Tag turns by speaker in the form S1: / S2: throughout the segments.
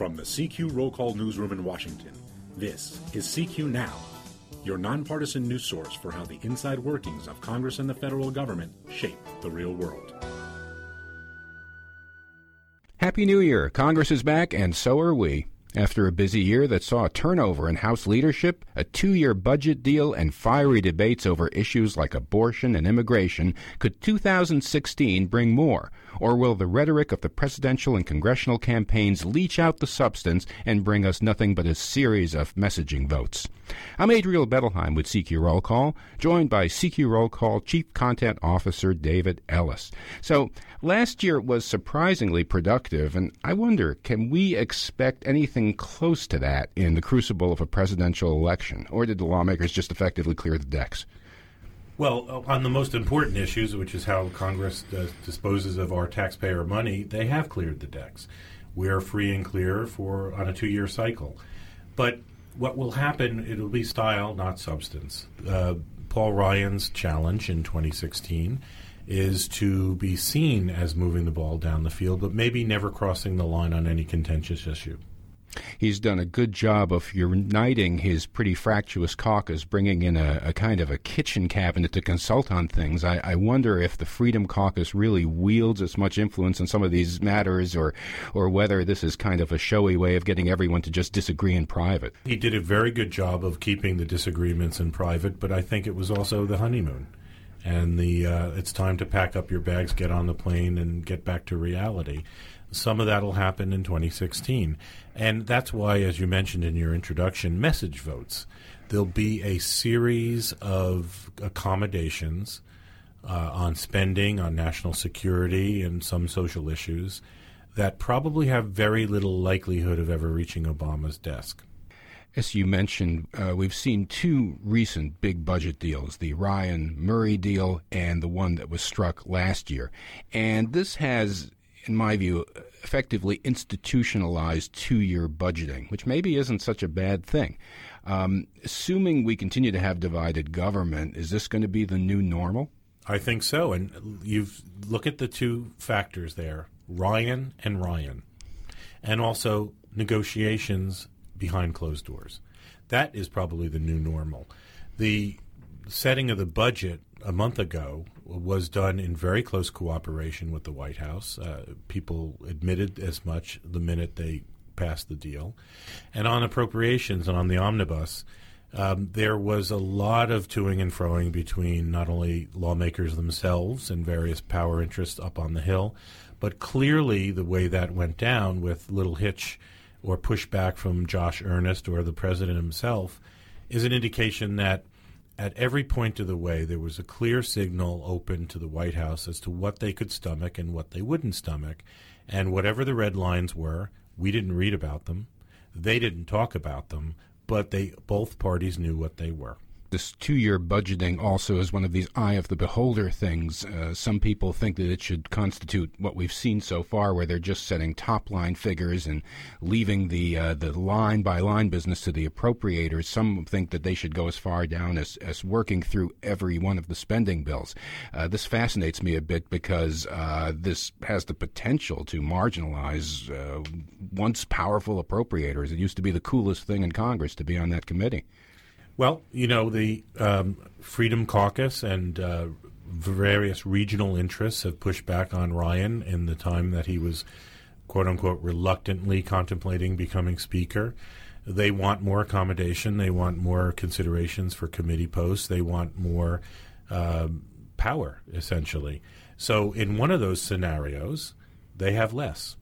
S1: From the CQ Roll Call Newsroom in Washington, this is CQ Now, your nonpartisan news source for how the inside workings of Congress and the federal government shape the real world.
S2: Happy New Year! Congress is back, and so are we. After a busy year that saw a turnover in House leadership, a two year budget deal, and fiery debates over issues like abortion and immigration, could 2016 bring more? Or will the rhetoric of the presidential and congressional campaigns leach out the substance and bring us nothing but a series of messaging votes? I'm Adriel Bettelheim with CQ Roll Call, joined by CQ Roll Call Chief Content Officer David Ellis. So, last year was surprisingly productive, and I wonder can we expect anything close to that in the crucible of a presidential election, or did the lawmakers just effectively clear the decks?
S3: Well, uh, on the most important issues, which is how Congress does, disposes of our taxpayer money, they have cleared the decks. We are free and clear for on a two-year cycle. But what will happen, it'll be style, not substance. Uh, Paul Ryan's challenge in 2016 is to be seen as moving the ball down the field, but maybe never crossing the line on any contentious issue.
S2: He's done a good job of uniting his pretty fractious caucus, bringing in a, a kind of a kitchen cabinet to consult on things. I, I, wonder if the Freedom Caucus really wields as much influence in some of these matters, or or whether this is kind of a showy way of getting everyone to just disagree in private.
S3: He did a very good job of keeping the disagreements in private, but I think it was also the honeymoon and the uh, it's time to pack up your bags, get on the plane, and get back to reality. Some of that will happen in 2016. And that's why, as you mentioned in your introduction, message votes. There'll be a series of accommodations uh, on spending, on national security, and some social issues that probably have very little likelihood of ever reaching Obama's desk.
S2: As you mentioned, uh, we've seen two recent big budget deals the Ryan Murray deal and the one that was struck last year. And this has in my view, effectively institutionalized two year budgeting, which maybe isn't such a bad thing. Um, assuming we continue to have divided government, is this going to be the new normal?
S3: I think so. And you've look at the two factors there Ryan and Ryan, and also negotiations behind closed doors. That is probably the new normal. The setting of the budget a month ago was done in very close cooperation with the White House. Uh, people admitted as much the minute they passed the deal. And on appropriations and on the omnibus, um, there was a lot of toing and froing between not only lawmakers themselves and various power interests up on the Hill, but clearly the way that went down with little hitch or pushback from Josh Earnest or the president himself is an indication that at every point of the way, there was a clear signal open to the White House as to what they could stomach and what they wouldn't stomach. And whatever the red lines were, we didn't read about them. They didn't talk about them, but they both parties knew what they were
S2: this two year budgeting also is one of these eye of the beholder things. Uh, some people think that it should constitute what we've seen so far, where they're just setting top line figures and leaving the uh, the line by line business to the appropriators. Some think that they should go as far down as, as working through every one of the spending bills. Uh, this fascinates me a bit because uh, this has the potential to marginalize uh, once powerful appropriators. It used to be the coolest thing in Congress to be on that committee.
S3: Well, you know, the um, Freedom Caucus and uh, various regional interests have pushed back on Ryan in the time that he was, quote unquote, reluctantly contemplating becoming Speaker. They want more accommodation. They want more considerations for committee posts. They want more uh, power, essentially. So, in one of those scenarios, they have less.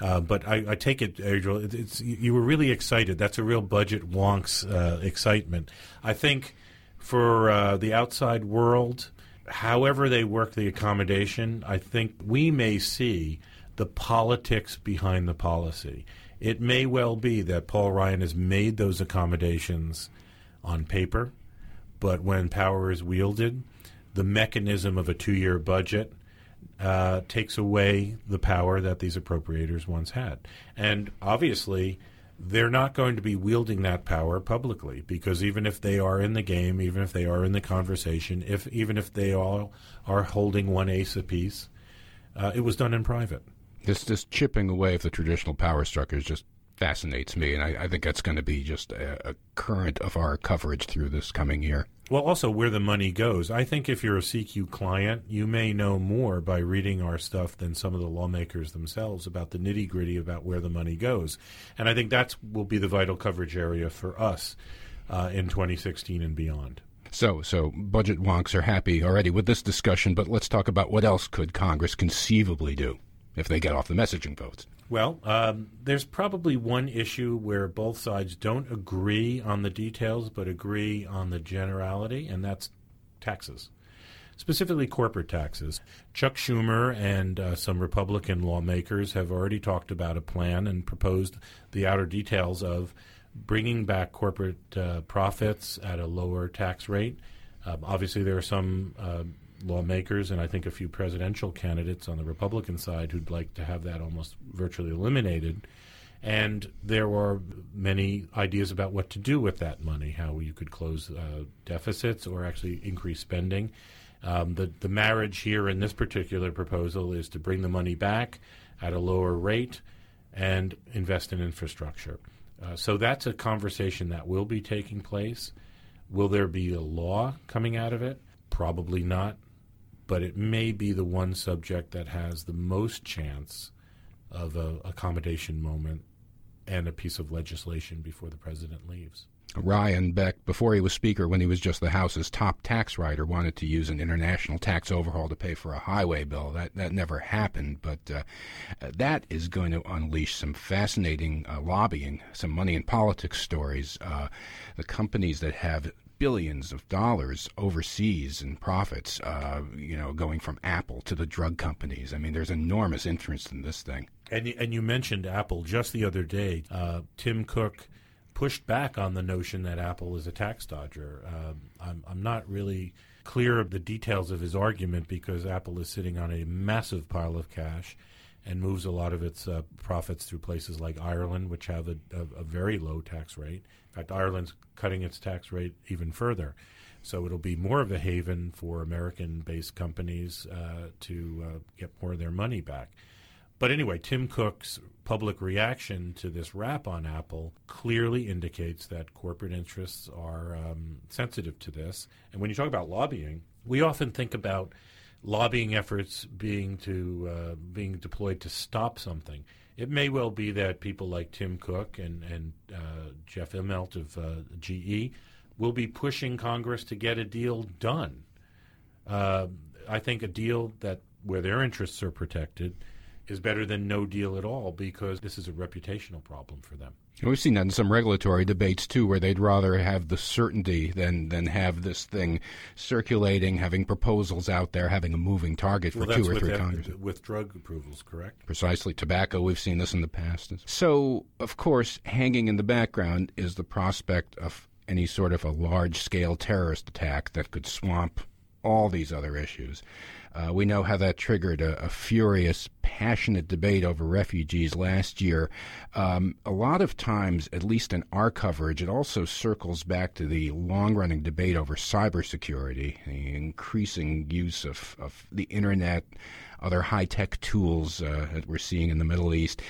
S3: Uh, but I, I, take it, Adriel, it, it's you were really excited. That's a real budget wonks uh, excitement. I think for uh, the outside world, however they work the accommodation, I think we may see the politics behind the policy. It may well be that Paul Ryan has made those accommodations on paper, but when power is wielded, the mechanism of a two year budget uh, takes away the power that these appropriators once had. And obviously, they're not going to be wielding that power publicly because even if they are in the game, even if they are in the conversation, if even if they all are holding one ace apiece, uh, it was done in private.
S2: This this chipping away of the traditional power structure is just fascinates me, and I, I think that's going to be just a, a current of our coverage through this coming year.
S3: Well, also where the money goes. I think if you're a CQ client, you may know more by reading our stuff than some of the lawmakers themselves about the nitty gritty about where the money goes. And I think that will be the vital coverage area for us uh, in 2016 and beyond.
S2: So, so budget wonks are happy already with this discussion, but let's talk about what else could Congress conceivably do if they get off the messaging votes.
S3: Well, um, there's probably one issue where both sides don't agree on the details, but agree on the generality, and that's taxes, specifically corporate taxes. Chuck Schumer and uh, some Republican lawmakers have already talked about a plan and proposed the outer details of bringing back corporate uh, profits at a lower tax rate. Um, obviously, there are some uh, lawmakers and I think a few presidential candidates on the Republican side who'd like to have that almost virtually eliminated. And there were many ideas about what to do with that money, how you could close uh, deficits or actually increase spending. Um, the, the marriage here in this particular proposal is to bring the money back at a lower rate and invest in infrastructure. Uh, so that's a conversation that will be taking place. Will there be a law coming out of it? Probably not but it may be the one subject that has the most chance of a accommodation moment and a piece of legislation before the president leaves.
S2: Ryan Beck, before he was Speaker, when he was just the House's top tax writer, wanted to use an international tax overhaul to pay for a highway bill. That that never happened, but uh, that is going to unleash some fascinating uh, lobbying, some money in politics stories. Uh, the companies that have billions of dollars overseas in profits, uh, you know, going from Apple to the drug companies. I mean, there's enormous interest in this thing.
S3: And, and you mentioned Apple just the other day. Uh, Tim Cook pushed back on the notion that Apple is a tax dodger. Uh, I'm, I'm not really clear of the details of his argument because Apple is sitting on a massive pile of cash and moves a lot of its uh, profits through places like Ireland, which have a, a, a, very low tax rate. In fact, Ireland's cutting its tax rate even further. So it'll be more of a haven for American based companies uh, to uh, get more of their money back. But anyway, Tim Cook's public reaction to this rap on Apple clearly indicates that corporate interests are um, sensitive to this. And when you talk about lobbying, we often think about lobbying efforts being to uh, being deployed to stop something. It may well be that people like Tim Cook and and uh, Jeff Immelt of uh, GE will be pushing Congress to get a deal done. Uh, I think a deal that where their interests are protected is better than no deal at all because this is a reputational problem for them.
S2: We've seen that in some regulatory debates too, where they'd rather have the certainty than than have this thing circulating, having proposals out there, having a moving target for
S3: well,
S2: two or three
S3: Congress. With drug approvals, correct?
S2: Precisely. Tobacco, we've seen this in the past. So, of course, hanging in the background is the prospect of any sort of a large scale terrorist attack that could swamp all these other issues. Uh, we know how that triggered a, a, furious, passionate debate over refugees last year. Um, a lot of times, at least in our coverage, it also circles back to the long running debate over cybersecurity, the increasing use of, of the internet, other high tech tools uh, that we're seeing in the Middle East.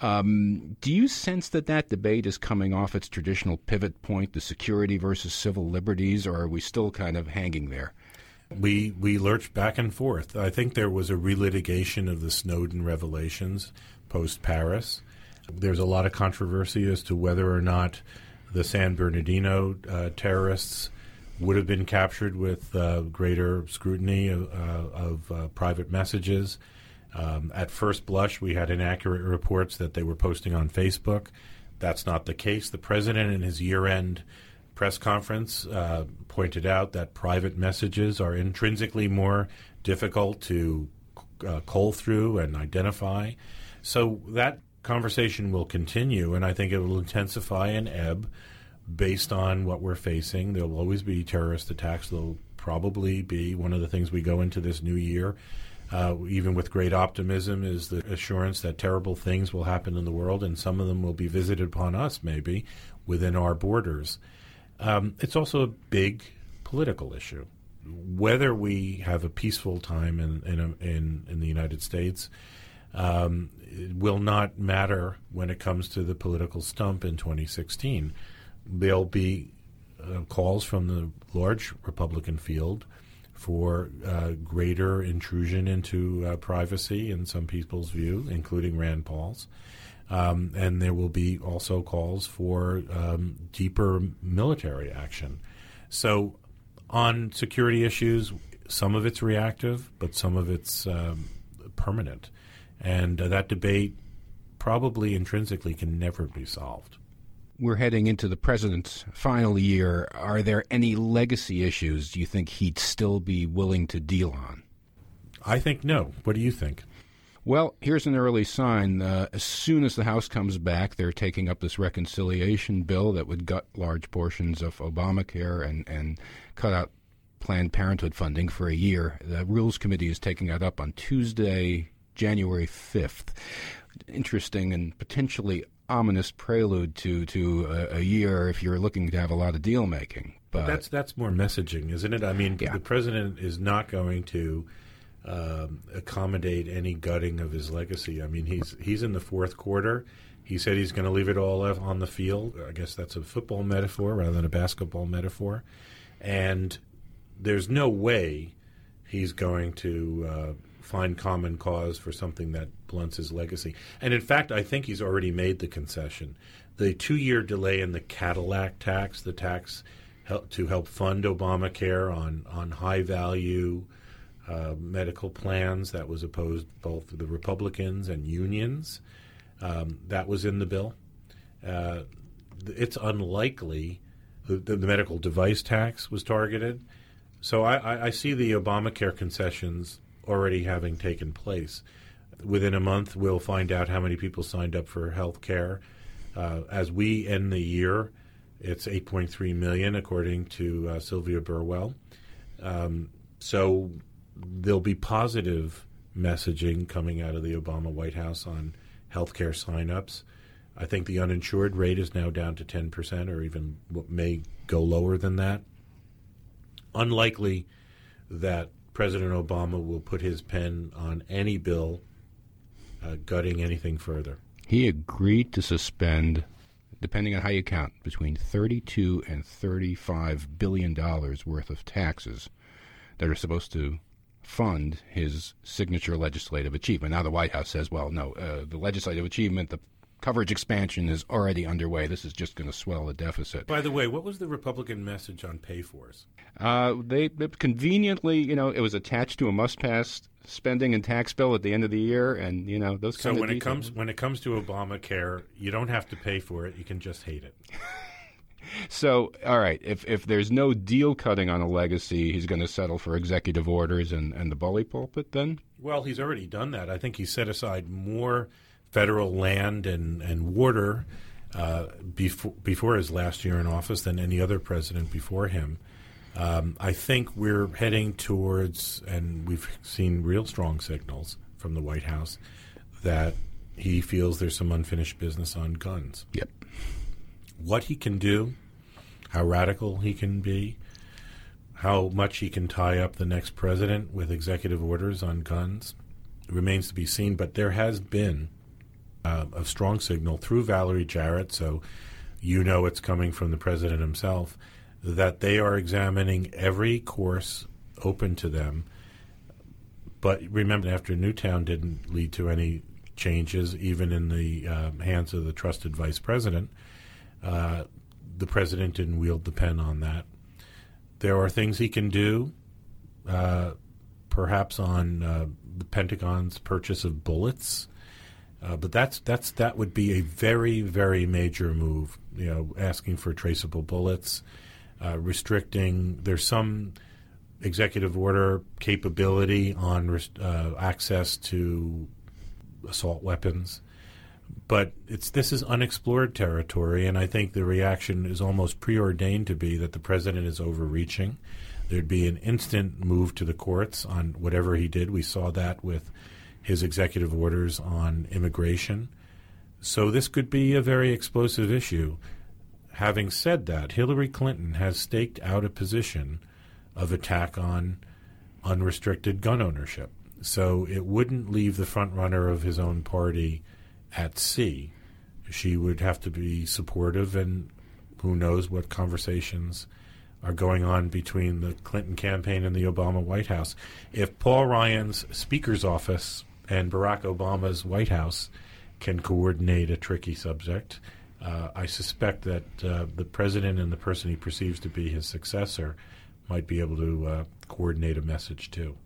S2: Um, do you sense that that debate is coming off its traditional pivot point, the security versus civil liberties, or are we still kind of hanging there?
S3: We we lurched back and forth. I think there was a relitigation of the Snowden revelations post Paris. There's a lot of controversy as to whether or not the San Bernardino uh, terrorists would have been captured with uh, greater scrutiny of, uh, uh, private messages. Um, at first blush, we had inaccurate reports that they were posting on Facebook. That's not the case. The president, in his year end press conference uh, pointed out that private messages are intrinsically more difficult to uh, cull through and identify. So that conversation will continue, and I think it will intensify and ebb based on what we're facing. There will always be terrorist attacks. They'll probably be one of the things we go into this new year. Uh, even with great optimism, is the assurance that terrible things will happen in the world, and some of them will be visited upon us, maybe within our borders. Um, it's also a big political issue. Whether we have a peaceful time in in, in, in the United States, um, will not matter when it comes to the political stump in 2016. There'll be uh, calls from the large Republican field for uh, greater intrusion into uh, privacy in some people's view, including Rand Paul's. Um, and there will be also calls for um, deeper military action. So, on security issues, some of it's reactive, but some of it's um, permanent. And uh, that debate probably intrinsically can never be solved
S2: we're heading into the president's final year. Are there any legacy issues do you think he'd still be willing to deal on?
S3: I think no. What do you think?
S2: Well, here's an early sign. Uh, as soon as the House comes back, they're taking up this reconciliation bill that would gut large portions of Obamacare and, and cut out Planned Parenthood funding for a year. The Rules Committee is taking that up on Tuesday, January 5th. Interesting and potentially ominous prelude to to a, a, year if you're looking to have a lot of deal making.
S3: But, that's that's more messaging, isn't it? I mean, yeah. the president is not going to um, accommodate any gutting of his legacy. I mean, he's he's in the fourth quarter. He said he's going to leave it all on the field. I guess that's a football metaphor rather than a basketball metaphor. And there's no way he's going to uh, find common cause for something that blunts his legacy. And in fact, I think he's already made the concession. The two year delay in the Cadillac tax, the tax to help fund Obamacare on, on high value uh, medical plans, that was opposed both the Republicans and unions. Um, that was in the bill. Uh, it's unlikely the, the, medical device tax was targeted. So I, I, I see the Obamacare concessions already having taken place. Within a month, we'll find out how many people signed up for health care. Uh, as we end the year, it's 8.3 million, according to uh, Sylvia Burwell. Um, so there'll be positive messaging coming out of the Obama White House on healthcare signups. I think the uninsured rate is now down to 10% or even may go lower than that. Unlikely that President Obama will put his pen on any bill uh, gutting anything further.
S2: He agreed to suspend, depending on how you count, between 32 and 35 billion dollars worth of taxes that are supposed to fund his signature legislative achievement. Now the White House says, well, no, uh, the legislative achievement, the coverage expansion is already underway. This is just going to swell the deficit.
S3: By the way, what was the Republican message on pay fors?
S2: Uh, they, they conveniently, you know, it was attached to a must-pass spending and tax bill at the end of the year, and you know those. Kinds of things.
S3: So when it comes when it comes to Obamacare, you don't have to pay for it; you can just hate it.
S2: so, all right, if if there's no deal cutting on a legacy, he's going to settle for executive orders and and the bully pulpit. Then,
S3: well, he's already done that. I think he set aside more federal land and, and water uh, before, before his last year in office than any other president before him. Um, I think we're heading towards, and we've seen real strong signals from the White House that he feels there's some unfinished business on guns.
S2: Yep.
S3: What he can do, how radical he can be, how much he can tie up the next president with executive orders on guns remains to be seen. But there has been uh, a strong signal through Valerie Jarrett, so you know it's coming from the president himself, that they are examining every course open to them. But remember, after Newtown didn't lead to any changes, even in the uh, hands of the trusted vice president, uh, the president didn't wield the pen on that. There are things he can do, uh, perhaps on uh, the Pentagon's purchase of bullets uh, but that's that's that would be a very very major move. You know, asking for traceable bullets, uh, restricting. There's some executive order capability on access to assault weapons, but it's this is unexplored territory, and I think the reaction is almost preordained to be that the president is overreaching. There'd be an instant move to the courts on whatever he did. We saw that with his executive orders on immigration. So this could be a very explosive issue. Having said that, Hillary Clinton has staked out a position of attack on unrestricted gun ownership. So it wouldn't leave the front runner of his own party at sea. She would have to be supportive, and who knows what conversations are going on between the Clinton campaign and the Obama White House. If Paul Ryan's Speaker's office and Barack Obama's White House can coordinate a tricky subject, uh, I suspect that uh, the president and the person he perceives to be his successor might be able to uh, coordinate a message too.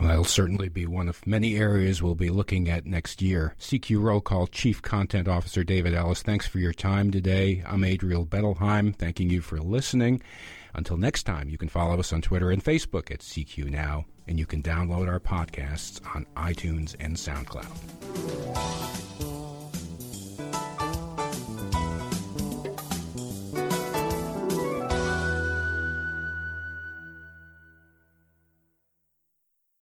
S2: That'll certainly be one of many areas we'll be looking at next year. CQ Roll Call Chief Content Officer David Ellis, thanks for your time today. I'm Adriel Bettelheim, thanking you for listening. Until next time, you can follow us on Twitter and Facebook at CQ Now, and you can download our podcasts on iTunes and SoundCloud.